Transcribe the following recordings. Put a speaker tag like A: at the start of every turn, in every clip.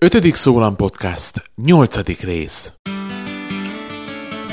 A: Ötödik Szólam Podcast, nyolcadik rész.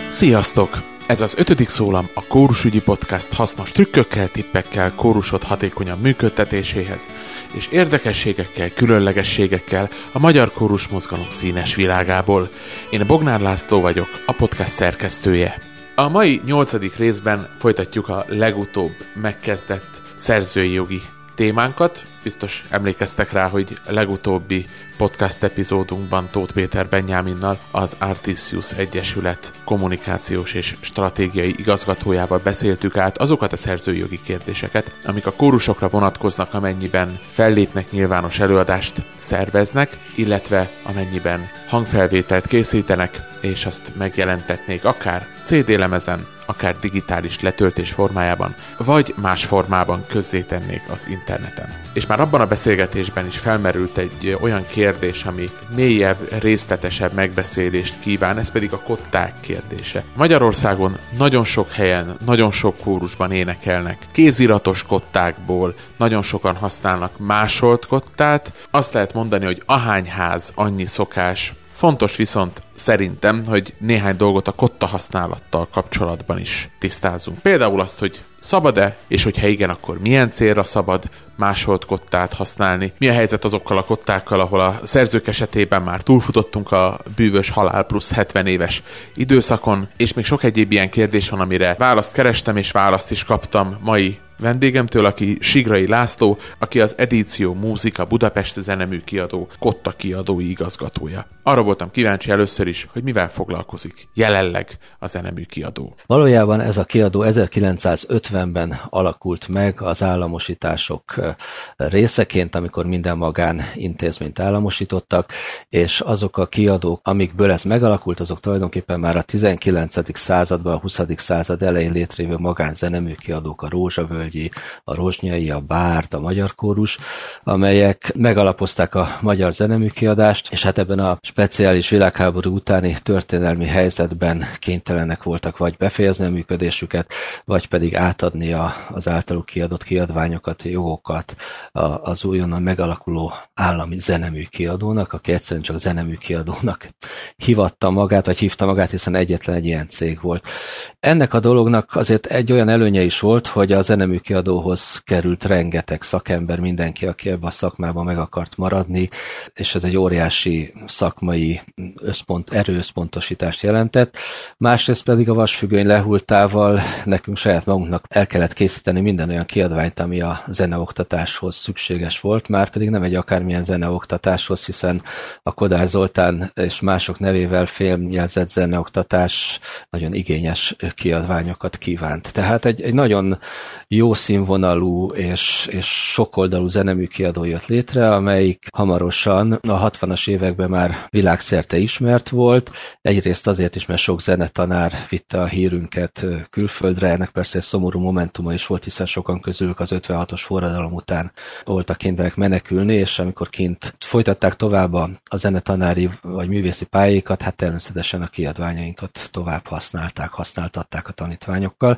A: Sziasztok! Ez az ötödik szólam a kórusügyi podcast hasznos trükkökkel, tippekkel, kórusod hatékonyabb működtetéséhez, és érdekességekkel, különlegességekkel a magyar kórus mozgalom színes világából. Én Bognár László vagyok, a podcast szerkesztője. A mai nyolcadik részben folytatjuk a legutóbb megkezdett szerzői jogi témánkat. Biztos emlékeztek rá, hogy legutóbbi podcast epizódunkban Tóth Péter Benyáminnal az Artisius Egyesület kommunikációs és stratégiai igazgatójával beszéltük át azokat a szerzői jogi kérdéseket, amik a kórusokra vonatkoznak, amennyiben fellépnek nyilvános előadást szerveznek, illetve amennyiben hangfelvételt készítenek, és azt megjelentetnék akár CD lemezen, akár digitális letöltés formájában, vagy más formában közzétennék az interneten. És már abban a beszélgetésben is felmerült egy olyan kérdés, ami mélyebb, részletesebb megbeszélést kíván, ez pedig a kották kérdése. Magyarországon nagyon sok helyen, nagyon sok kórusban énekelnek kéziratos kottákból, nagyon sokan használnak másolt kottát. Azt lehet mondani, hogy ahány ház, annyi szokás, Fontos viszont szerintem, hogy néhány dolgot a kotta használattal kapcsolatban is tisztázunk. Például azt, hogy szabad-e, és hogyha igen, akkor milyen célra szabad másolt kottát használni. Mi a helyzet azokkal a kottákkal, ahol a szerzők esetében már túlfutottunk a bűvös halál plusz 70 éves időszakon, és még sok egyéb ilyen kérdés van, amire választ kerestem, és választ is kaptam mai vendégemtől, aki Sigrai László, aki az Edíció Múzika Budapest zenemű kiadó Kotta kiadói igazgatója. Arra voltam kíváncsi először is, hogy mivel foglalkozik jelenleg a zenemű kiadó.
B: Valójában ez a kiadó 1950-ben alakult meg az államosítások részeként, amikor minden magán intézményt államosítottak, és azok a kiadók, amikből ez megalakult, azok tulajdonképpen már a 19. században, a 20. század elején létrejövő magánzenemű kiadók, a Rózsavölgyi, a Rozsnyai, a Bárt, a Magyar Kórus, amelyek megalapozták a magyar zenemű kiadást, és hát ebben a speciális világháború utáni történelmi helyzetben kénytelenek voltak vagy befejezni a működésüket, vagy pedig átadni a, az általuk kiadott kiadványokat, jogokat az újonnan megalakuló állami zenemű kiadónak, aki egyszerűen csak zenemű kiadónak hivatta magát, vagy hívta magát, hiszen egyetlen egy ilyen cég volt. Ennek a dolognak azért egy olyan előnye is volt, hogy a zenemű kiadóhoz került rengeteg szakember, mindenki, aki ebbe a szakmában meg akart maradni, és ez egy óriási szakmai összpont, erőösszpontosítást jelentett. Másrészt pedig a vasfüggöny lehultával nekünk saját magunknak el kellett készíteni minden olyan kiadványt, ami a zeneoktatáshoz szükséges volt, már pedig nem egy akármilyen zeneoktatáshoz, hiszen a Kodály Zoltán és mások nevével félnyelzett zeneoktatás nagyon igényes kiadványokat kívánt. Tehát egy, egy nagyon jó színvonalú és, és sokoldalú zenemű kiadó jött létre, amelyik hamarosan a 60-as években már világszerte ismert volt. Egyrészt azért is, mert sok zenetanár vitte a hírünket külföldre, ennek persze egy szomorú momentuma is volt, hiszen sokan közülük az 56-os forradalom után voltak kénytelenek menekülni, és amikor kint folytatták tovább a, zenetanári vagy művészi pályáikat, hát természetesen a kiadványainkat tovább használták, használtatták a tanítványokkal.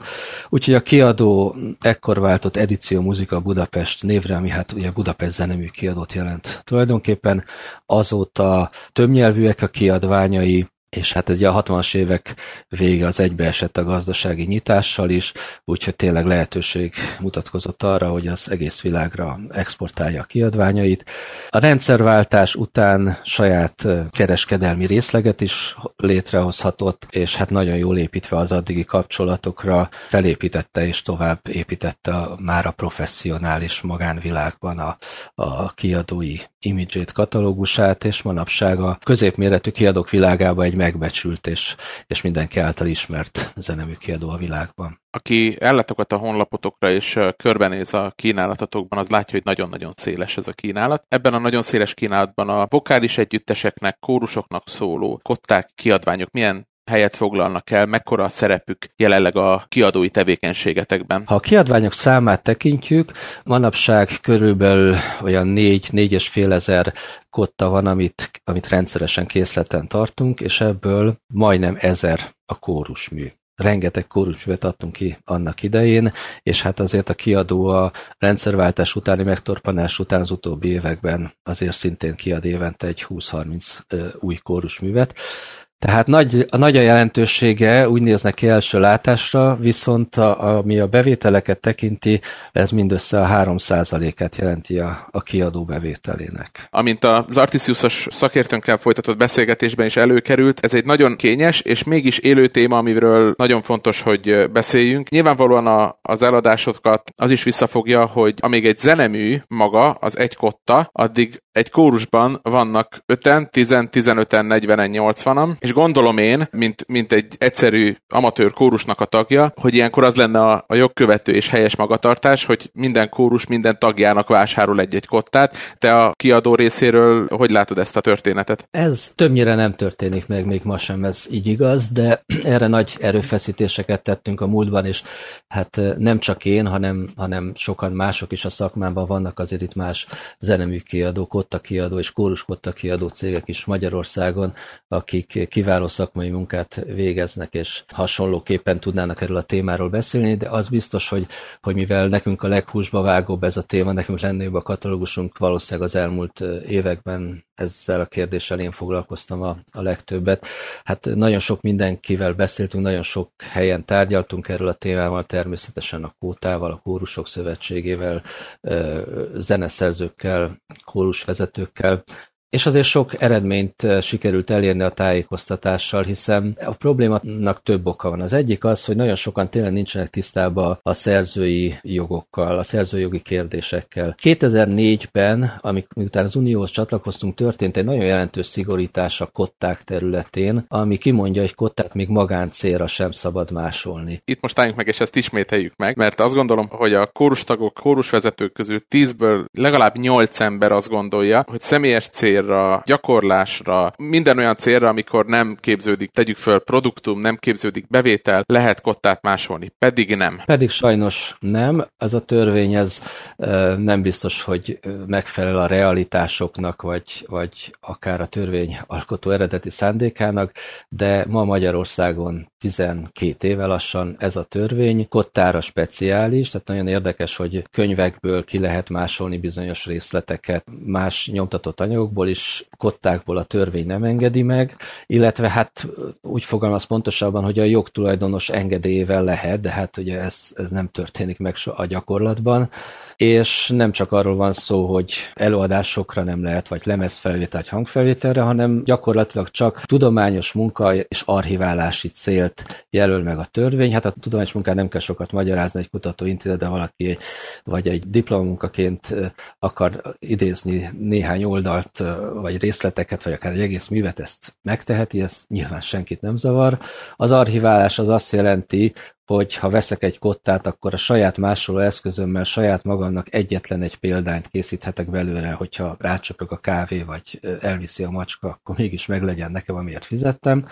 B: Úgyhogy a kiadó ekkor váltott Edíció Muzika Budapest névre, ami hát ugye Budapest zenemű kiadót jelent. Tulajdonképpen azóta többnyelvűek a kiadványai, és hát ugye a 60-as évek vége az egybeesett a gazdasági nyitással is, úgyhogy tényleg lehetőség mutatkozott arra, hogy az egész világra exportálja a kiadványait. A rendszerváltás után saját kereskedelmi részleget is létrehozhatott, és hát nagyon jól építve az addigi kapcsolatokra felépítette és tovább építette már a professzionális magánvilágban a, a kiadói imidzsét, katalógusát, és manapság a középméretű kiadók világában egy megbecsült és, és mindenki által ismert zenemű kiadó a világban.
A: Aki elletokat a honlapotokra és körbenéz a kínálatotokban, az látja, hogy nagyon-nagyon széles ez a kínálat. Ebben a nagyon széles kínálatban a vokális együtteseknek, kórusoknak szóló kották, kiadványok milyen helyet foglalnak el, mekkora a szerepük jelenleg a kiadói tevékenységetekben?
B: Ha a kiadványok számát tekintjük, manapság körülbelül olyan négy, négyes fél ezer kotta van, amit, amit rendszeresen készleten tartunk, és ebből majdnem ezer a kórusmű. rengeteg kórusművet adtunk ki annak idején, és hát azért a kiadó a rendszerváltás utáni megtorpanás után az utóbbi években azért szintén kiad évente egy 20-30 új kórusművet. Tehát nagy, a nagy a jelentősége, úgy néznek ki első látásra, viszont a, ami a bevételeket tekinti, ez mindössze a 3%-át jelenti a, a kiadó bevételének.
A: Amint az Artisiusos szakértőnkkel folytatott beszélgetésben is előkerült, ez egy nagyon kényes és mégis élő téma, amiről nagyon fontos, hogy beszéljünk. Nyilvánvalóan a, az eladásokat az is visszafogja, hogy amíg egy zenemű maga, az egy kotta, addig egy kórusban vannak 5-en, 10 15-en, 40-en, 80-an, és gondolom én, mint, mint egy egyszerű amatőr kórusnak a tagja, hogy ilyenkor az lenne a, a jogkövető és helyes magatartás, hogy minden kórus minden tagjának vásárol egy-egy kottát. Te a kiadó részéről hogy látod ezt a történetet?
B: Ez többnyire nem történik meg, még ma sem ez így igaz, de erre nagy erőfeszítéseket tettünk a múltban, és hát nem csak én, hanem, hanem sokan mások is a szakmában vannak azért itt más zenemű kiadó, kotta kiadó és kórus kotta kiadó cégek is Magyarországon, akik kiváló szakmai munkát végeznek, és hasonlóképpen tudnának erről a témáról beszélni, de az biztos, hogy, hogy mivel nekünk a leghúsba vágóbb ez a téma, nekünk lennébb a katalógusunk, valószínűleg az elmúlt években ezzel a kérdéssel én foglalkoztam a, a legtöbbet. Hát nagyon sok mindenkivel beszéltünk, nagyon sok helyen tárgyaltunk erről a témával, természetesen a Kótával, a Kórusok Szövetségével, zeneszerzőkkel, kórusvezetőkkel, és azért sok eredményt eh, sikerült elérni a tájékoztatással, hiszen a problémának több oka van. Az egyik az, hogy nagyon sokan tényleg nincsenek tisztában a szerzői jogokkal, a szerzői jogi kérdésekkel. 2004-ben, amikor az Unióhoz csatlakoztunk, történt egy nagyon jelentős szigorítás a kották területén, ami kimondja, hogy kottát még magáncélra sem szabad másolni.
A: Itt most álljunk meg, és ezt ismételjük meg, mert azt gondolom, hogy a kórustagok, kórusvezetők közül 10-ből legalább 8 ember azt gondolja, hogy személyes cél célra, gyakorlásra, minden olyan célra, amikor nem képződik, tegyük föl, produktum, nem képződik bevétel, lehet kottát másolni. Pedig nem.
B: Pedig sajnos nem. Ez a törvény, ez nem biztos, hogy megfelel a realitásoknak, vagy, vagy akár a törvény alkotó eredeti szándékának, de ma Magyarországon 12 éve lassan ez a törvény, kottára speciális, tehát nagyon érdekes, hogy könyvekből ki lehet másolni bizonyos részleteket, más nyomtatott anyagokból, kottákból is, kottákból a törvény nem engedi meg, illetve hát úgy fogalmaz pontosabban, hogy a jogtulajdonos engedélyével lehet, de hát ugye ez, ez nem történik meg a gyakorlatban és nem csak arról van szó, hogy előadásokra nem lehet, vagy lemezfelvétel, vagy hangfelvételre, hanem gyakorlatilag csak tudományos munka és archiválási célt jelöl meg a törvény. Hát a tudományos munkán nem kell sokat magyarázni egy kutatóintézet, de valaki vagy egy diplomunkaként akar idézni néhány oldalt, vagy részleteket, vagy akár egy egész művet, ezt megteheti, ez nyilván senkit nem zavar. Az archiválás az azt jelenti, hogy ha veszek egy kottát, akkor a saját másoló eszközömmel saját magamnak egyetlen egy példányt készíthetek belőle, hogyha rácsapok a kávé, vagy elviszi a macska, akkor mégis meglegyen nekem, amiért fizettem.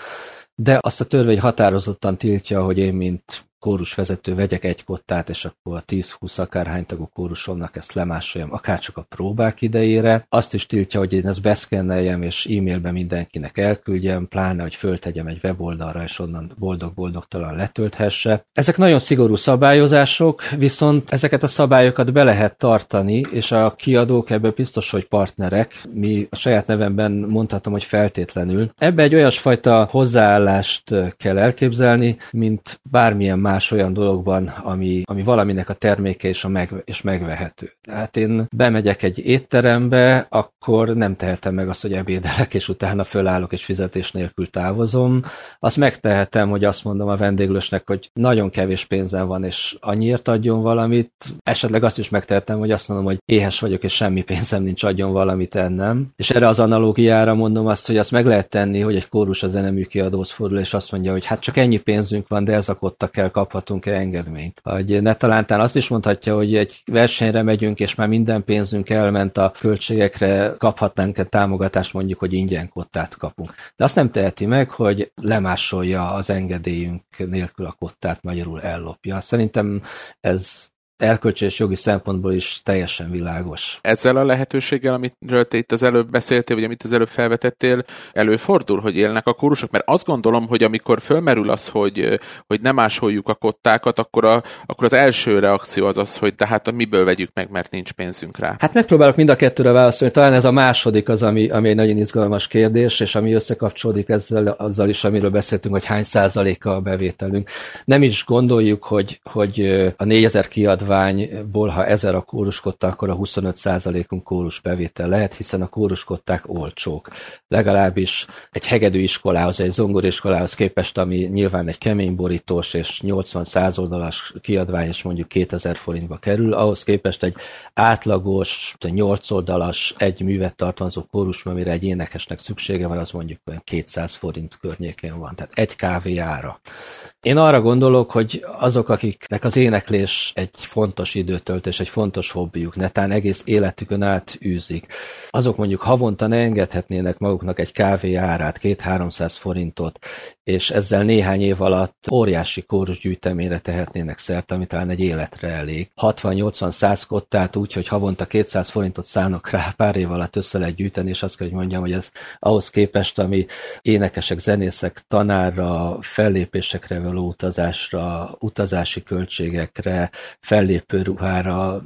B: De azt a törvény határozottan tiltja, hogy én, mint kórusvezető vegyek egy kottát, és akkor a 10-20 akárhány tagú kórusomnak ezt lemásoljam, akár csak a próbák idejére. Azt is tiltja, hogy én ezt beszkenneljem, és e-mailben mindenkinek elküldjem, pláne, hogy föltegyem egy weboldalra, és onnan boldog-boldogtalan letölthesse. Ezek nagyon szigorú szabályozások, viszont ezeket a szabályokat be lehet tartani, és a kiadók ebből biztos, hogy partnerek. Mi a saját nevemben mondhatom, hogy feltétlenül. Ebbe egy olyasfajta hozzáállást kell elképzelni, mint bármilyen más más olyan dologban, ami, ami valaminek a terméke és, a meg, és megvehető. Tehát én bemegyek egy étterembe, akkor nem tehetem meg azt, hogy ebédelek, és utána fölállok és fizetés nélkül távozom. Azt megtehetem, hogy azt mondom a vendéglősnek, hogy nagyon kevés pénzem van, és annyiért adjon valamit. Esetleg azt is megtehetem, hogy azt mondom, hogy éhes vagyok, és semmi pénzem nincs, adjon valamit ennem. És erre az analógiára mondom azt, hogy azt meg lehet tenni, hogy egy kórus a zenemű kiadóhoz fordul, és azt mondja, hogy hát csak ennyi pénzünk van, de ez a kell kaphatunk-e engedményt. Vagy ne talántán azt is mondhatja, hogy egy versenyre megyünk, és már minden pénzünk elment a költségekre, kaphatnánk-e támogatást, mondjuk, hogy ingyen kottát kapunk. De azt nem teheti meg, hogy lemásolja az engedélyünk nélkül a kottát, magyarul ellopja. Szerintem ez erkölcsi és jogi szempontból is teljesen világos.
A: Ezzel a lehetőséggel, amiről te itt az előbb beszéltél, vagy amit az előbb felvetettél, előfordul, hogy élnek a kórusok? Mert azt gondolom, hogy amikor fölmerül az, hogy, hogy nem másoljuk a kottákat, akkor, a, akkor az első reakció az az, hogy de hát miből vegyük meg, mert nincs pénzünk rá.
B: Hát megpróbálok mind a kettőre válaszolni. Talán ez a második az, ami, ami egy nagyon izgalmas kérdés, és ami összekapcsolódik ezzel azzal is, amiről beszéltünk, hogy hány százaléka a bevételünk. Nem is gondoljuk, hogy, hogy a 4000 kiadványból, ha 1000 a kóruskotta, akkor a 25 százalékunk kórus bevétel lehet, hiszen a kóruskották olcsók. Legalábbis egy hegedű iskolához, egy zongoriskolához képest, ami nyilván egy kemény borítós és 80 százoldalas kiadvány, és mondjuk 2000 forintba kerül, ahhoz képest egy átlagos, 8 oldalas, egy művet tartalmazó kórus, amire egy énekesnek szüksége van, az mondjuk 200 forint környékén van, tehát egy kávé ára. Én arra gondolok, hogy azok, akiknek az éneklés egy fontos időtöltés, egy fontos hobbiuk, netán egész életükön át űzik, azok mondjuk havonta ne engedhetnének maguknak egy kávé árát, két-háromszáz forintot, és ezzel néhány év alatt óriási kórus gyűjteményre tehetnének szert, ami talán egy életre elég. 60-80-100 kottát úgy, hogy havonta 200 forintot szánok rá, pár év alatt össze lehet gyűjteni, és azt kell, hogy mondjam, hogy ez ahhoz képest, ami énekesek, zenészek, tanárra, fellépésekre való utazásra, utazási költségekre, fellépő ruhára,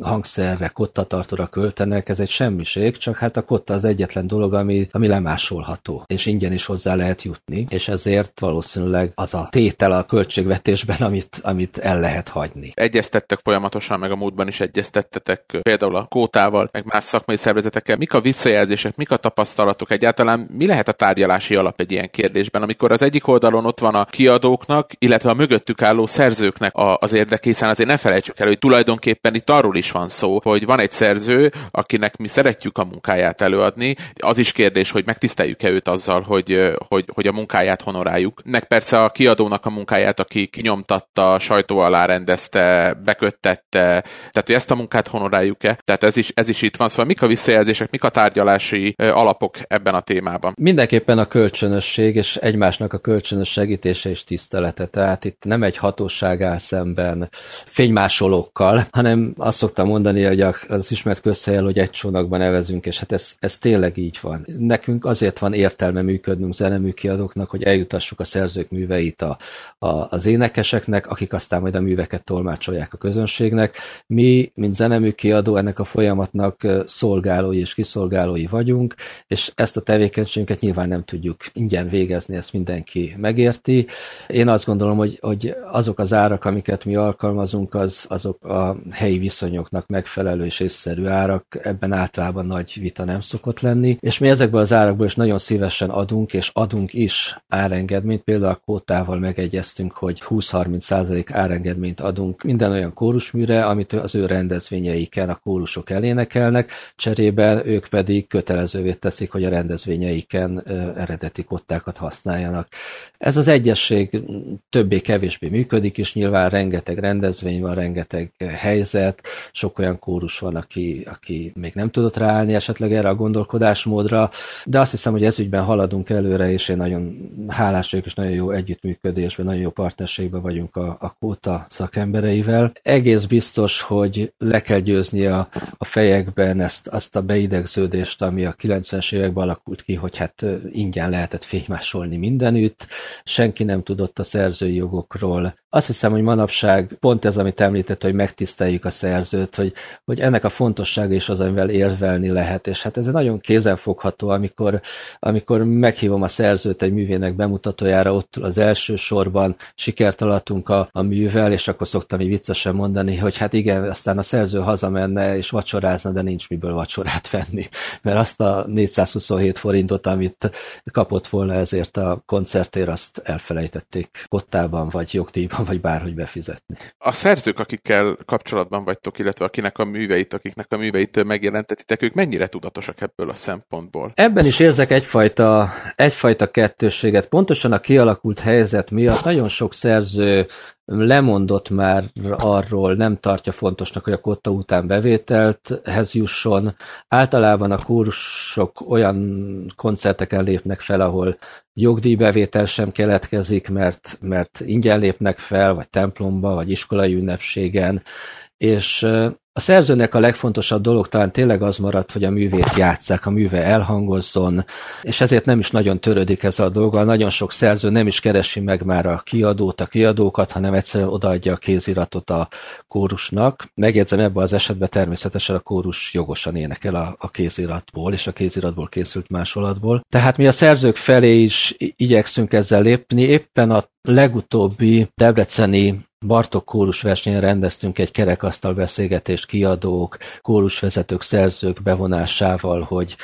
B: hangszerre, kottatartóra költenek, ez egy semmiség, csak hát a kotta az egyetlen dolog, ami, ami lemásolható, és ingyen is hozzá lehet jutni, és ezért valószínűleg az a tétel a költségvetésben, amit, amit el lehet hagyni.
A: Egyeztettek folyamatosan, meg a múltban is egyeztettetek például a kótával, meg más szakmai szervezetekkel. Mik a visszajelzések, mik a tapasztalatok egyáltalán? Mi lehet a tárgyalási alap egy ilyen kérdésben, amikor az egyik oldalon ott van a kiadóknak, illetve a mögöttük álló szerzőknek az érdeke, hiszen azért ne felejtsük el, hogy tulajdonképpen itt arról is van szó, hogy van egy szerző, akinek mi szeretjük a munkáját előadni. Az is kérdés, hogy megtiszteljük-e őt azzal, hogy, hogy, hogy a munkáját honoráljuk. Nek persze a kiadónak a munkáját, aki kinyomtatta, sajtó alá rendezte, beköttette, tehát hogy ezt a munkát honoráljuk-e. Tehát ez is, ez is itt van. Szóval mik a visszajelzések, mik a tárgyalási alapok ebben a témában?
B: Mindenképpen a kölcsönösség és egymásnak a kölcsönös segítése és tisztelete. Tehát itt nem egy hatóság áll szemben fénymásolókkal, hanem azt szoktam mondani, hogy az ismert közhelyel, hogy egy csónakban nevezünk, és hát ez, ez tényleg így van. Nekünk azért van értelme működnünk zeneműkiadóknak, hogy eljutassuk a szerzők műveit a, a, az énekeseknek, akik aztán majd a műveket tolmácsolják a közönségnek. Mi, mint zeneműkiadó, ennek a folyamatnak szolgálói és kiszolgálói vagyunk, és ezt a tevékenységünket nyilván nem tudjuk ingyen végezni, ezt mindenki megérti. Én azt gondolom, hogy, hogy azok az árak, amiket mi alkalmazunk, az, azok a helyi viszonyoknak megfelelő és észszerű árak, ebben általában nagy vita nem szokott lenni, és mi ezekből az árakból is nagyon szívesen adunk, és adunk is árengedményt, például a Kótával megegyeztünk, hogy 20-30% árengedményt adunk minden olyan kórusműre, amit az ő rendezvényeiken a kórusok elénekelnek, cserébe ők pedig kötelezővé teszik, hogy a rendezvényeiken eredeti kottákat használjanak. Ez az egyesség többé-kevésbé működik, és nyilván rengeteg rendezvény van, rengeteg helyzet, sok olyan kórus van, aki, aki még nem tudott ráállni esetleg erre a gondolkodásmódra, de azt hiszem, hogy ezügyben haladunk előre, és én nagyon hálás vagyok, és nagyon jó együttműködésben, nagyon jó partnerségben vagyunk a, a kóta szakembereivel. Egész biztos, hogy le kell győzni a, a fejekben ezt, azt a beidegződést, ami a 90-es években alakult ki, hogy hát ingyen lehetett fénymásolni mindenütt, senki nem tudott a szerzői jogokról. Azt hiszem, hogy manapság pont ez, amit említett, hogy megtiszteljük a szerzőt, hogy, hogy ennek a fontossága is az, amivel érvelni lehet, és hát ez nagyon kézenfogható, amikor, amikor meghívom a szerzőt egy művének bemutatójára, ott az első sorban sikert alatunk a, a művel, és akkor szoktam így viccesen mondani, hogy hát igen, aztán a szerző hazamenne és vacsorázna, de nincs miből vacsorát venni, mert azt a 427 forintot, amit kapott volna ezért a koncertért, azt elfelejtették. Kottában, vagy jogdíjban, vagy bárhogy befizetni.
A: A szerzők, akikkel kapcsolatban vagytok, illetve akinek a műveit, akiknek a műveit megjelentetitek, ők mennyire tudatosak ebből a szempontból?
B: Ebben is érzek egyfajta, egyfajta kettősséget. Pontosan a kialakult helyzet miatt nagyon sok szerző lemondott már arról, nem tartja fontosnak, hogy a kotta után bevételthez jusson. Általában a kórusok olyan koncerteken lépnek fel, ahol jogdíjbevétel sem keletkezik, mert, mert ingyen lépnek fel, vagy templomba, vagy iskolai ünnepségen, és a szerzőnek a legfontosabb dolog talán tényleg az maradt, hogy a művét játsszák, a műve elhangozzon, és ezért nem is nagyon törődik ez a dolga. Nagyon sok szerző nem is keresi meg már a kiadót, a kiadókat, hanem egyszerűen odaadja a kéziratot a kórusnak. Megjegyzem ebben az esetben természetesen a kórus jogosan énekel a, a kéziratból, és a kéziratból készült másolatból. Tehát mi a szerzők felé is igyekszünk ezzel lépni. Éppen a legutóbbi Debreceni Bartok kórus versenyen rendeztünk egy kerekasztal beszélgetést kiadók, kórusvezetők, szerzők bevonásával, hogy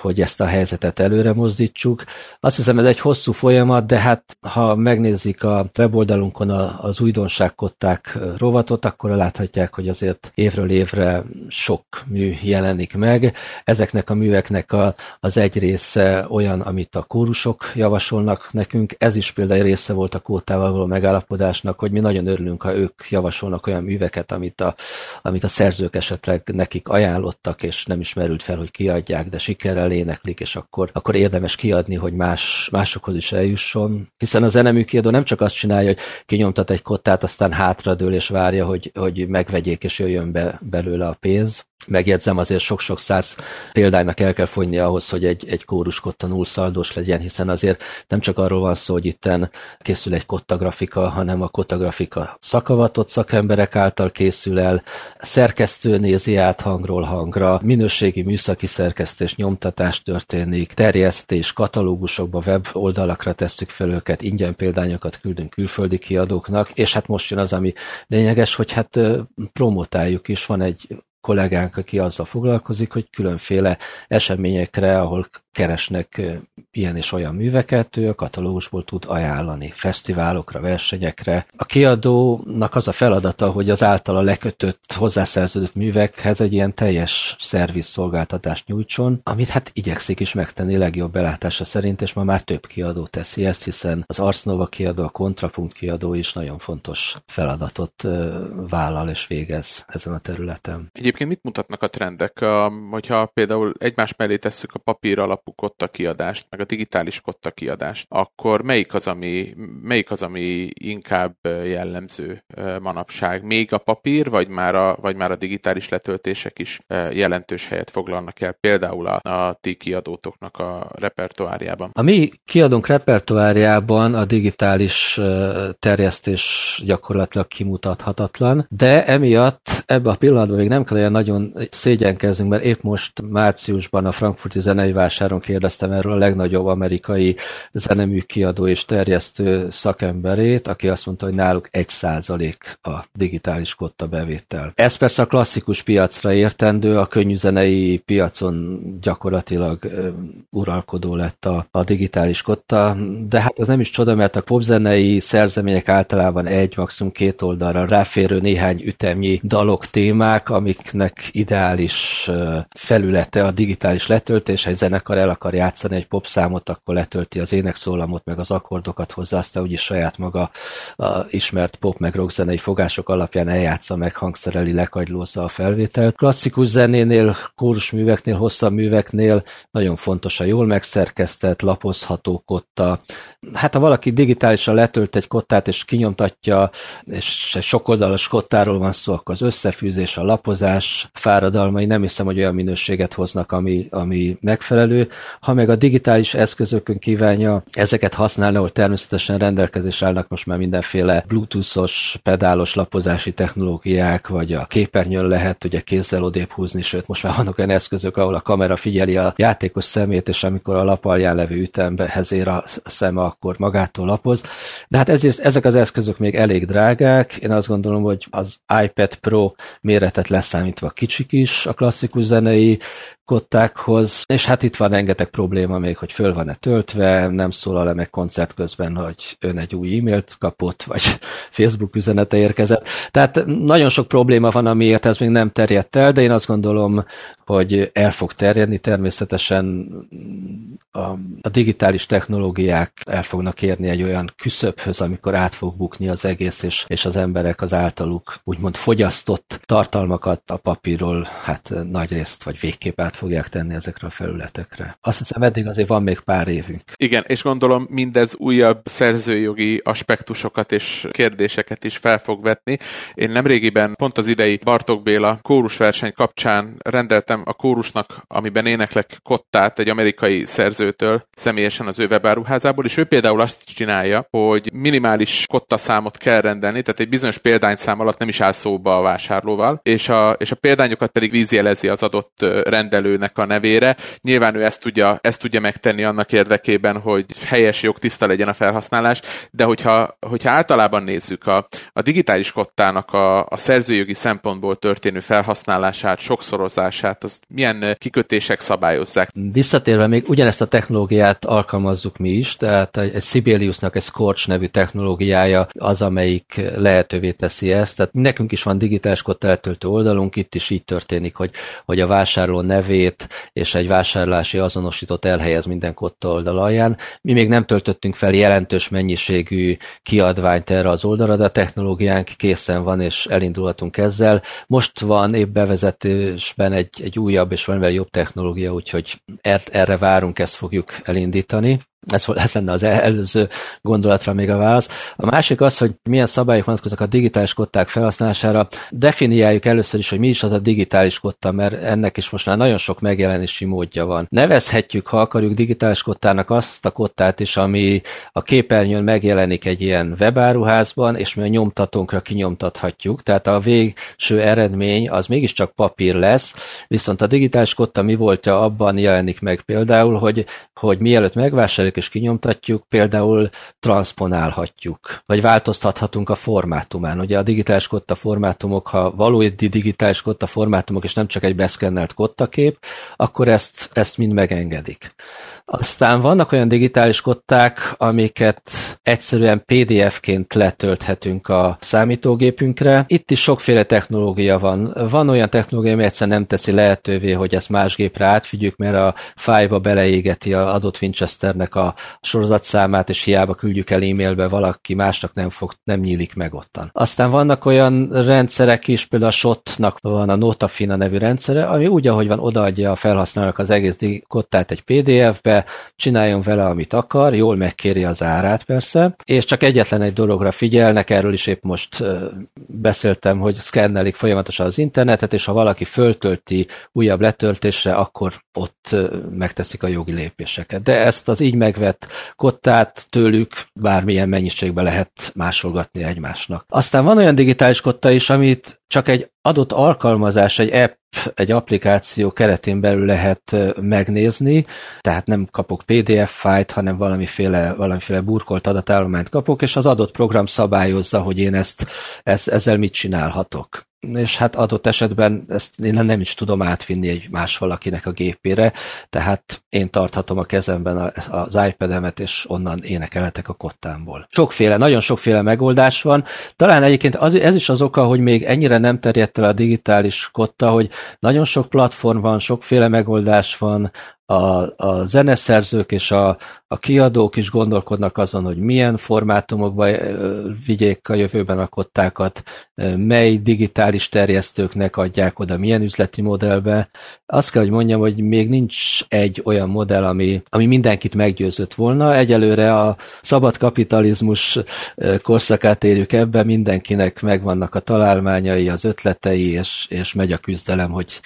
B: hogy ezt a helyzetet előre mozdítsuk. Azt hiszem, ez egy hosszú folyamat, de hát ha megnézik a weboldalunkon az újdonságkották rovatot, akkor láthatják, hogy azért évről évre sok mű jelenik meg. Ezeknek a műveknek a, az egy része olyan, amit a kórusok javasolnak nekünk. Ez is például része volt a kótával való megállapodásnak, hogy mi nagyon örülünk, ha ők javasolnak olyan műveket, amit a, amit a szerzők esetleg nekik ajánlottak, és nem ismerült fel, hogy kiadják, de sikerrel sikerrel éneklik, és akkor, akkor érdemes kiadni, hogy más, másokhoz is eljusson. Hiszen a zeneműkiadó nem csak azt csinálja, hogy kinyomtat egy kottát, aztán hátradől és várja, hogy, hogy megvegyék és jöjjön be belőle a pénz, Megjegyzem, azért sok-sok száz példánynak el kell fogyni ahhoz, hogy egy, egy kóruskotta nullszaldós legyen, hiszen azért nem csak arról van szó, hogy itten készül egy kottagrafika, hanem a kottagrafika szakavatott szakemberek által készül el, szerkesztő nézi át hangról hangra, minőségi műszaki szerkesztés, nyomtatás történik, terjesztés, katalógusokba, web oldalakra tesszük fel őket, ingyen példányokat küldünk külföldi kiadóknak, és hát most jön az, ami lényeges, hogy hát promotáljuk is, van egy kollégánk, aki azzal foglalkozik, hogy különféle eseményekre, ahol keresnek ilyen és olyan műveket, ő a katalógusból tud ajánlani fesztiválokra, versenyekre. A kiadónak az a feladata, hogy az általa lekötött, hozzászerződött művekhez egy ilyen teljes szerviz szolgáltatást nyújtson, amit hát igyekszik is megtenni legjobb belátása szerint, és ma már több kiadó teszi ezt, hiszen az Arsnova kiadó, a Kontrapunkt kiadó is nagyon fontos feladatot vállal és végez ezen a területen.
A: Egyébként mit mutatnak a trendek, hogyha például egymás mellé tesszük a papír alapú kotta kiadást, meg a digitális kotta kiadást, akkor melyik az, ami, melyik az, ami inkább jellemző manapság? Még a papír, vagy már a, vagy már a digitális letöltések is jelentős helyet foglalnak el, például a, a ti kiadótoknak a repertoárjában?
B: A mi kiadónk repertoárjában a digitális terjesztés gyakorlatilag kimutathatatlan, de emiatt ebbe a pillanatban még nem kell olyan nagyon szégyenkeznünk, mert épp most márciusban a frankfurti zenei vásáron kérdeztem erről a legnagyobb amerikai zenemű kiadó és terjesztő szakemberét, aki azt mondta, hogy náluk egy százalék a digitális kotta bevétel. Ez persze a klasszikus piacra értendő, a könnyűzenei piacon gyakorlatilag uralkodó lett a, a digitális kotta, de hát az nem is csoda, mert a popzenei szerzemények általában egy, maximum két oldalra ráférő néhány ütemnyi dalok, témák, amiknek ideális felülete a digitális letöltés, egy zenekar el akar játszani egy popszámot, akkor letölti az énekszólamot, meg az akkordokat hozzá, aztán úgyis saját maga a ismert pop meg rock zenei fogások alapján eljátsza meg, hangszereli, lekagylózza a felvételt. Klasszikus zenénél, kórusműveknél, hosszabb műveknél nagyon fontos a jól megszerkesztett, lapozható kotta. Hát ha valaki digitálisan letölt egy kottát és kinyomtatja, és egy sokoldalas kottáról van szó, akkor az összefűzés, a lapozás fáradalmai nem hiszem, hogy olyan minőséget hoznak, ami, ami megfelelő. Ha meg a digitális eszközökön kívánja ezeket használni, ahol természetesen rendelkezés állnak most már mindenféle bluetoothos, pedálos lapozási technológiák, vagy a képernyőn lehet ugye kézzel odébb húzni, sőt most már vannak olyan eszközök, ahol a kamera figyeli a játékos szemét, és amikor a lap alján levő ütembe ér a szeme, akkor magától lapoz. De hát ezért, ezek az eszközök még elég drágák. Én azt gondolom, hogy az iPad Pro méretet leszámítva kicsik is a klasszikus zenei kottákhoz, és hát itt van rengeteg probléma még, hogy föl van-e töltve, nem szólal-e meg koncert közben, hogy ön egy új e-mailt kapott, vagy Facebook üzenete érkezett. Tehát nagyon sok probléma van, amiért ez még nem terjedt el, de én azt gondolom, hogy el fog terjedni természetesen a digitális technológiák el fognak érni egy olyan küszöbhöz, amikor át fog bukni az egész, és, és az emberek az általuk úgymond fogyasztott tartalmakat a papírról hát nagy részt vagy végképp át fogják tenni ezekre a felületekre. Azt hiszem eddig azért van még pár évünk.
A: Igen, és gondolom mindez újabb szerzőjogi aspektusokat és kérdéseket is fel fog vetni. Én nemrégiben pont az idei Bartok Béla kórusverseny kapcsán rendeltem a kórusnak, amiben éneklek kottát egy amerikai szerzőtől személyesen az ő webáruházából, és ő például azt csinálja, hogy minimális kotta számot kell rendelni, tehát egy bizonyos példányszám alatt nem is áll szóba a vásárlóval, és a, és a példányokat pedig vízjelezi az adott rendelőnek a nevére. Nyilván ő ezt tudja, ezt tudja megtenni annak érdekében, hogy helyes, jogtiszta legyen a felhasználás, de hogyha, hogyha általában nézzük a, a digitális kottának a, a szerzőjogi szempontból történő felhasználását, sokszorozását, az milyen kikötések szabályozzák?
B: Visszatérve még ugyanezt a technológiát alkalmazzuk mi is, tehát egy Sibeliusnak egy Scorch nevű technológiája az, amelyik lehetővé teszi ezt. Tehát nekünk is van digitális kotta eltöltő oldalunk, itt is így történik, hogy, hogy a vásárló nevét és egy vásárlási azonosítót elhelyez minden kotta oldal alján. Mi még nem töltöttünk fel jelentős mennyiségű kiadványt erre az oldalra, de a technológiánk készen van, és elindulhatunk ezzel. Most van épp bevezetésben egy, egy újabb és valamivel jobb technológia, úgyhogy er-, erre várunk, ezt fogjuk elindítani. Ez, ez lenne az előző gondolatra még a válasz. A másik az, hogy milyen szabályok vonatkoznak a digitális kották felhasználására. Definiáljuk először is, hogy mi is az a digitális kotta, mert ennek is most már nagyon sok megjelenési módja van. Nevezhetjük, ha akarjuk digitális kottának azt a kottát is, ami a képernyőn megjelenik egy ilyen webáruházban, és mi a nyomtatónkra kinyomtathatjuk. Tehát a végső eredmény az mégiscsak papír lesz, viszont a digitális kotta mi voltja abban jelenik meg például, hogy, hogy mielőtt megvásároljuk és kinyomtatjuk, például transponálhatjuk, vagy változtathatunk a formátumán. Ugye a digitális kotta formátumok, ha valódi digitális kotta formátumok, és nem csak egy beszkennelt kottakép, akkor ezt, ezt mind megengedik. Aztán vannak olyan digitális kották, amiket egyszerűen PDF-ként letölthetünk a számítógépünkre. Itt is sokféle technológia van. Van olyan technológia, ami egyszerűen nem teszi lehetővé, hogy ezt más gépre átvigyük, mert a fájba beleégeti a adott Winchesternek a sorozatszámát, és hiába küldjük el e-mailbe, valaki másnak nem, fog, nem nyílik meg ottan. Aztán vannak olyan rendszerek is, például a SOT-nak van a Notafina nevű rendszere, ami úgy, ahogy van, odaadja a felhasználónak az egész kottát egy PDF-be, csináljon vele, amit akar, jól megkéri az árát persze, és csak egyetlen egy dologra figyelnek, erről is épp most beszéltem, hogy szkennelik folyamatosan az internetet, és ha valaki föltölti újabb letöltésre, akkor ott megteszik a jogi lépéseket. De ezt az így megvett kottát tőlük bármilyen mennyiségben lehet másolgatni egymásnak. Aztán van olyan digitális kotta is, amit csak egy adott alkalmazás, egy app, egy applikáció keretén belül lehet megnézni, tehát nem kapok PDF fájt, hanem valamiféle, valamiféle burkolt adatállományt kapok, és az adott program szabályozza, hogy én ezt, ezt ezzel mit csinálhatok és hát adott esetben ezt én nem is tudom átvinni egy más valakinek a gépére, tehát én tarthatom a kezemben az iPad-emet, és onnan énekelhetek a kottámból. Sokféle, nagyon sokféle megoldás van. Talán egyébként az, ez is az oka, hogy még ennyire nem terjedt el a digitális kotta, hogy nagyon sok platform van, sokféle megoldás van, a, a zeneszerzők és a, a kiadók is gondolkodnak azon, hogy milyen formátumokba vigyék a jövőben a kottákat, mely digitális terjesztőknek adják oda, milyen üzleti modellbe. Azt kell, hogy mondjam, hogy még nincs egy olyan modell, ami, ami mindenkit meggyőzött volna. Egyelőre a szabad kapitalizmus korszakát érjük ebbe, mindenkinek megvannak a találmányai, az ötletei, és, és megy a küzdelem, hogy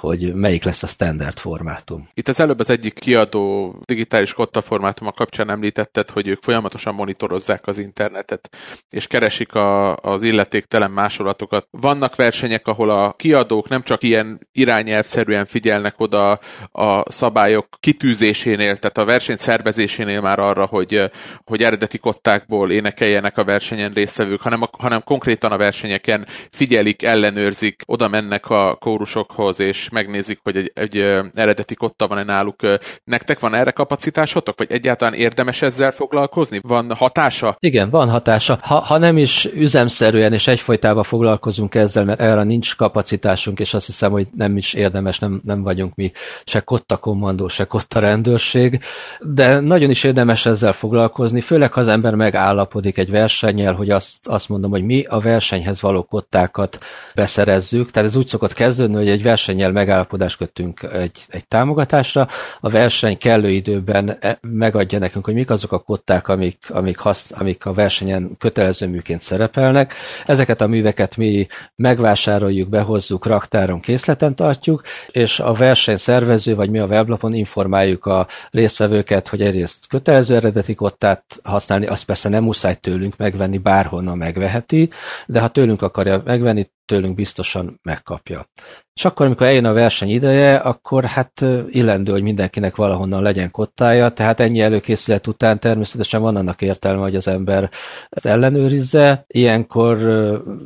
B: hogy melyik lesz a standard formátum.
A: Itt az előbb az egyik kiadó digitális kotta formátuma kapcsán említetted, hogy ők folyamatosan monitorozzák az internetet, és keresik a, az illetéktelen másolatokat. Vannak versenyek, ahol a kiadók nem csak ilyen irányelvszerűen figyelnek oda a szabályok kitűzésénél, tehát a verseny szervezésénél már arra, hogy, hogy eredeti kottákból énekeljenek a versenyen résztvevők, hanem, hanem konkrétan a versenyeken figyelik, ellenőrzik, oda mennek a kórusokhoz, és megnézik, hogy egy, egy eredeti kotta van-e náluk. Nektek van erre kapacitásotok, vagy egyáltalán érdemes ezzel foglalkozni? Van hatása?
B: Igen, van hatása. Ha, ha nem is üzemszerűen és egyfolytában foglalkozunk ezzel, mert erre nincs kapacitásunk, és azt hiszem, hogy nem is érdemes, nem, nem vagyunk mi se kotta kommandó, se kotta rendőrség, de nagyon is érdemes ezzel foglalkozni, főleg ha az ember megállapodik egy versennyel, hogy azt, azt mondom, hogy mi a versenyhez való kottákat beszerezzük. Tehát ez úgy szokott kezdődni, hogy egy versennyel megállapodást kötünk egy, egy támogatásra, a verseny kellő időben e, megadja nekünk, hogy mik azok a kották, amik, amik, hasz, amik a versenyen kötelező műként szerepelnek. Ezeket a műveket mi megvásároljuk, behozzuk, raktáron, készleten tartjuk, és a verseny szervező, vagy mi a weblapon informáljuk a résztvevőket, hogy egyrészt kötelező eredeti kottát használni, azt persze nem muszáj tőlünk megvenni, bárhonnan megveheti, de ha tőlünk akarja megvenni, tőlünk biztosan megkapja. És akkor, amikor eljön a verseny ideje, akkor hát illendő, hogy mindenkinek valahonnan legyen kottája, tehát ennyi előkészület után természetesen van annak értelme, hogy az ember ezt ellenőrizze. Ilyenkor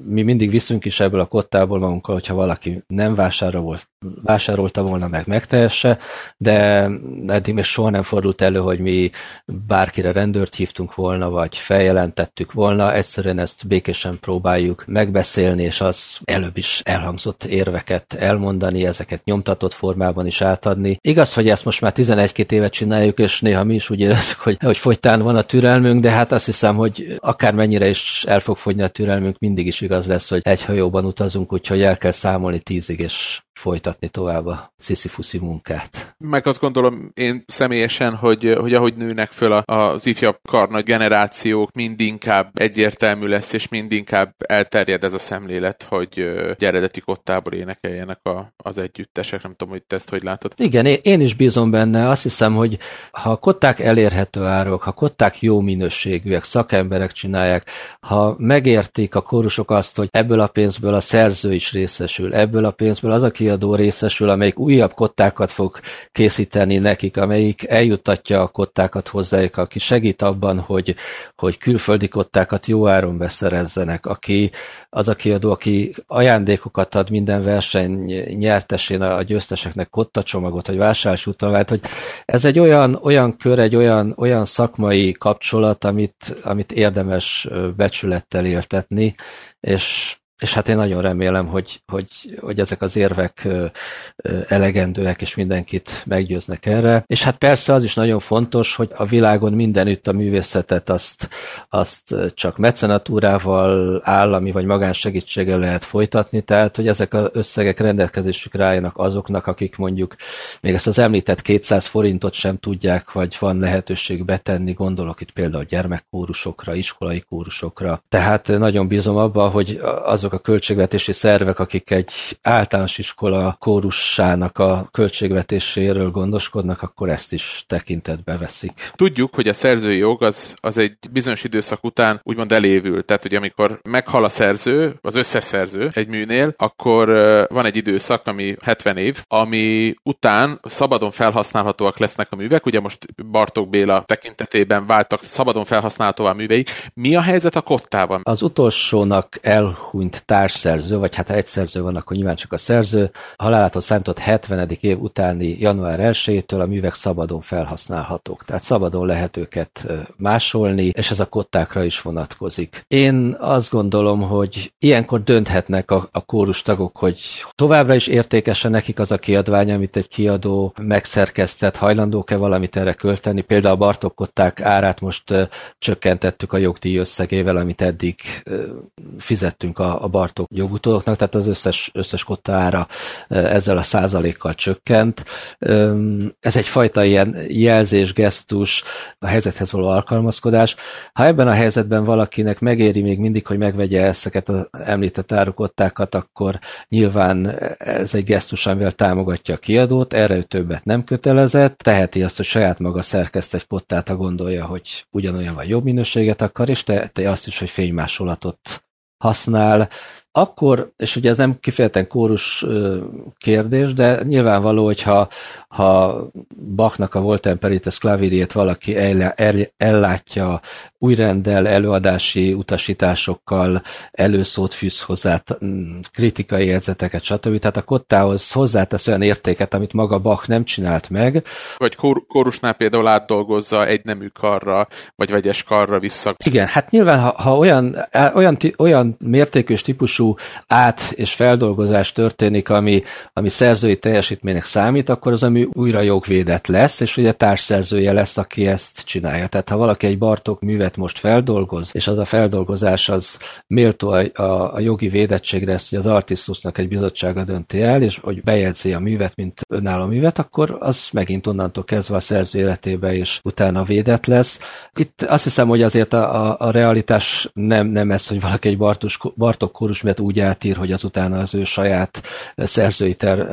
B: mi mindig viszünk is ebből a kottából magunkkal, hogyha valaki nem vásárol, vásárolta volna meg, megtehesse, de eddig még soha nem fordult elő, hogy mi bárkire rendőrt hívtunk volna, vagy feljelentettük volna, egyszerűen ezt békésen próbáljuk megbeszélni, és az előbb is elhangzott érveket elmondani, ezeket nyomtatott formában is átadni. Igaz, hogy ezt most már 11-2 évet csináljuk, és néha mi is úgy érezzük, hogy, hogy fogytán van a türelmünk, de hát azt hiszem, hogy akármennyire is el fog fogyni a türelmünk, mindig is igaz lesz, hogy egy hajóban utazunk, úgyhogy el kell számolni tízig, és folytatni tovább a sziszifuszi munkát.
A: Meg azt gondolom én személyesen, hogy, hogy ahogy nőnek föl az ifjabb karna generációk, mind inkább egyértelmű lesz, és mind inkább elterjed ez a szemlélet, hogy eredeti kottából énekeljenek a, az együttesek. Nem tudom, hogy te ezt hogy látod.
B: Igen, én, én is bízom benne. Azt hiszem, hogy ha a kották elérhető árok, ha kották jó minőségűek, szakemberek csinálják, ha megértik a kórusok azt, hogy ebből a pénzből a szerző is részesül, ebből a pénzből az, aki kiadó részesül, amelyik újabb kottákat fog készíteni nekik, amelyik eljuttatja a kottákat hozzájuk, aki segít abban, hogy, hogy külföldi kottákat jó áron beszerezzenek, aki az a kiadó, aki ajándékokat ad minden verseny nyertesén a győzteseknek kottacsomagot, vagy vásárlási utalványt, hogy ez egy olyan, olyan kör, egy olyan, olyan szakmai kapcsolat, amit, amit érdemes becsülettel értetni, és és hát én nagyon remélem, hogy, hogy, hogy ezek az érvek elegendőek, és mindenkit meggyőznek erre. És hát persze az is nagyon fontos, hogy a világon mindenütt a művészetet azt, azt csak mecenatúrával, állami vagy magánsegítséggel lehet folytatni, tehát hogy ezek az összegek rendelkezésükre álljanak azoknak, akik mondjuk még ezt az említett 200 forintot sem tudják, vagy van lehetőség betenni, gondolok itt például gyermekkórusokra, iskolai kórusokra. Tehát nagyon bízom abban, hogy azok a költségvetési szervek, akik egy általános iskola kórussának a költségvetéséről gondoskodnak, akkor ezt is tekintetbe veszik.
A: Tudjuk, hogy a szerzői jog az, az egy bizonyos időszak után úgymond elévül. Tehát, hogy amikor meghal a szerző, az összes szerző egy műnél, akkor van egy időszak, ami 70 év, ami után szabadon felhasználhatóak lesznek a művek. Ugye most Bartók Béla tekintetében váltak szabadon felhasználhatóvá művei. Mi a helyzet a kottában?
B: Az utolsónak elhunyt mint társszerző, vagy hát ha egy szerző van, akkor nyilván csak a szerző. Halálától számított 70. év utáni január 1-től a művek szabadon felhasználhatók. Tehát szabadon lehet őket másolni, és ez a kottákra is vonatkozik. Én azt gondolom, hogy ilyenkor dönthetnek a, a kórus tagok, hogy továbbra is értékesen nekik az a kiadvány, amit egy kiadó megszerkesztett, hajlandók-e valamit erre költeni. Például a Bartók kották árát most csökkentettük a jogdíj összegével, amit eddig fizettünk a, a Bartók jogutódoknak, tehát az összes, összes kotta ára ezzel a százalékkal csökkent. Ez egyfajta ilyen jelzés, gesztus, a helyzethez való alkalmazkodás. Ha ebben a helyzetben valakinek megéri még mindig, hogy megvegye ezeket az említett árukottákat, akkor nyilván ez egy gesztus, amivel támogatja a kiadót, erre ő többet nem kötelezett, teheti azt, hogy saját maga szerkeszt egy kottát, ha gondolja, hogy ugyanolyan vagy jobb minőséget akar, és teheti azt is, hogy fénymásolatot használ, akkor, és ugye ez nem kifejezetten kórus kérdés, de nyilvánvaló, hogyha ha Bachnak a Voltaire Perites klavériét valaki ellátja újrendel, előadási utasításokkal, előszót fűz hozzá, kritikai érzeteket, stb. Tehát a kottához hozzátesz olyan értéket, amit maga Bach nem csinált meg.
A: Vagy kor- kórusnál például átdolgozza egy nemű karra, vagy vegyes karra vissza.
B: Igen, hát nyilván, ha, ha olyan, olyan, olyan mértékű típusú át- és feldolgozás történik, ami, ami szerzői teljesítménynek számít, akkor az, ami újra jogvédett lesz, és ugye társszerzője lesz, aki ezt csinálja. Tehát ha valaki egy Bartók művet most feldolgoz, és az a feldolgozás az méltó a, a, a jogi védettségre, ezt hogy az Artistusnak egy bizottsága dönti el, és hogy bejegyzi a művet, mint önálló művet, akkor az megint onnantól kezdve a szerző életébe és utána védett lesz. Itt azt hiszem, hogy azért a, a, a realitás nem, nem ez, hogy valaki egy Bartus, Bartók kórus művet úgy átír, hogy azután az ő saját szerzői ter,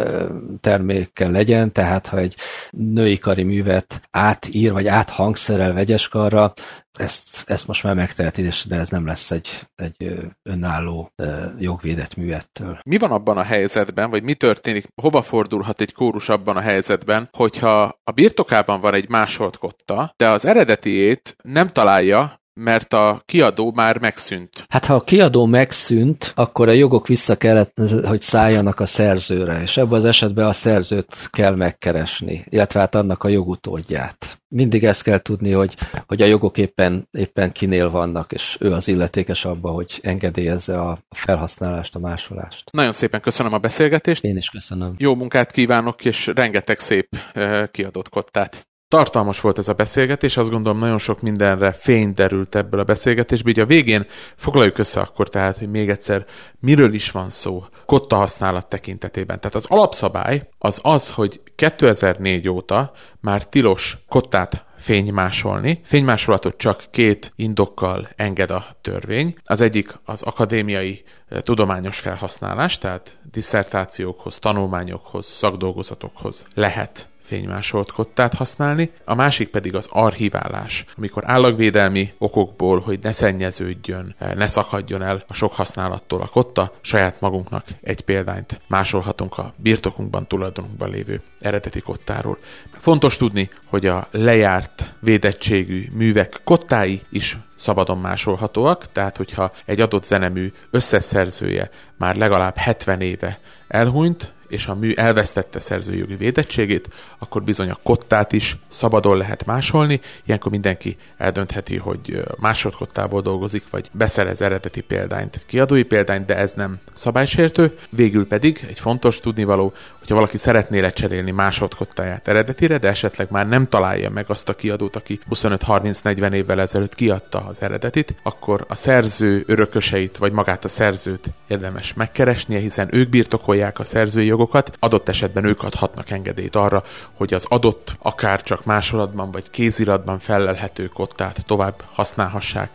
B: termékkel legyen, tehát ha egy női kari művet átír, vagy áthangszerel vegyeskarra, ezt, ezt most már megteheti, de ez nem lesz egy, egy önálló jogvédett művettől.
A: Mi van abban a helyzetben, vagy mi történik, hova fordulhat egy kórus abban a helyzetben, hogyha a birtokában van egy másolt kotta, de az eredetiét nem találja, mert a kiadó már megszűnt.
B: Hát ha a kiadó megszűnt, akkor a jogok vissza kellett, hogy szálljanak a szerzőre, és ebben az esetben a szerzőt kell megkeresni, illetve hát annak a jogutódját. Mindig ezt kell tudni, hogy, hogy a jogok éppen, éppen kinél vannak, és ő az illetékes abba, hogy engedélyezze a felhasználást, a másolást.
A: Nagyon szépen köszönöm a beszélgetést.
B: Én is köszönöm.
A: Jó munkát kívánok, és rengeteg szép eh, kiadott kottát. Tartalmas volt ez a beszélgetés, azt gondolom nagyon sok mindenre fény derült ebből a beszélgetésből. Így a végén foglaljuk össze akkor tehát, hogy még egyszer miről is van szó kotta használat tekintetében. Tehát az alapszabály az az, hogy 2004 óta már tilos kottát fénymásolni. Fénymásolatot csak két indokkal enged a törvény. Az egyik az akadémiai eh, tudományos felhasználás, tehát diszertációkhoz, tanulmányokhoz, szakdolgozatokhoz lehet fénymásolt használni, a másik pedig az archiválás, amikor állagvédelmi okokból, hogy ne szennyeződjön, ne szakadjon el a sok használattól a kotta, saját magunknak egy példányt másolhatunk a birtokunkban, tulajdonunkban lévő eredeti kottáról. Fontos tudni, hogy a lejárt védettségű művek kottái is szabadon másolhatóak, tehát hogyha egy adott zenemű összeszerzője már legalább 70 éve elhunyt, és a mű elvesztette szerzőjogi védettségét, akkor bizony a kottát is szabadon lehet másolni. Ilyenkor mindenki eldöntheti, hogy másodkottából dolgozik, vagy beszerez eredeti példányt, kiadói példányt, de ez nem szabálysértő. Végül pedig egy fontos tudnivaló, hogyha valaki szeretné lecserélni másodkottáját eredetire, de esetleg már nem találja meg azt a kiadót, aki 25-30-40 évvel ezelőtt kiadta az eredetit, akkor a szerző örököseit, vagy magát a szerzőt érdemes megkeresnie, hiszen ők birtokolják a szerzői jogokat, adott esetben ők adhatnak engedélyt arra, hogy az adott, akár csak másolatban vagy kéziratban felelhető kottát tovább használhassák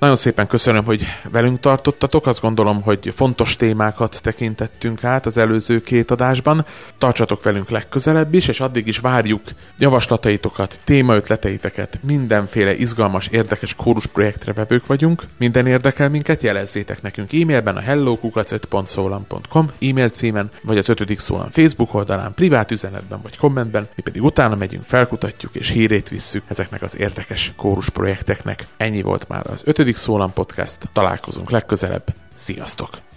A: nagyon szépen köszönöm, hogy velünk tartottatok. Azt gondolom, hogy fontos témákat tekintettünk át az előző két adásban. Tartsatok velünk legközelebb is, és addig is várjuk javaslataitokat, témaötleteiteket, mindenféle izgalmas, érdekes kórus projektre vevők vagyunk. Minden érdekel minket, jelezzétek nekünk e-mailben a hellokukac5.szólam.com e-mail címen, vagy az 5. szólam Facebook oldalán, privát üzenetben vagy kommentben, mi pedig utána megyünk, felkutatjuk és hírét visszük ezeknek az érdekes kórus projekteknek. Ennyi volt már az 5 Szólam Podcast. Találkozunk legközelebb. Sziasztok!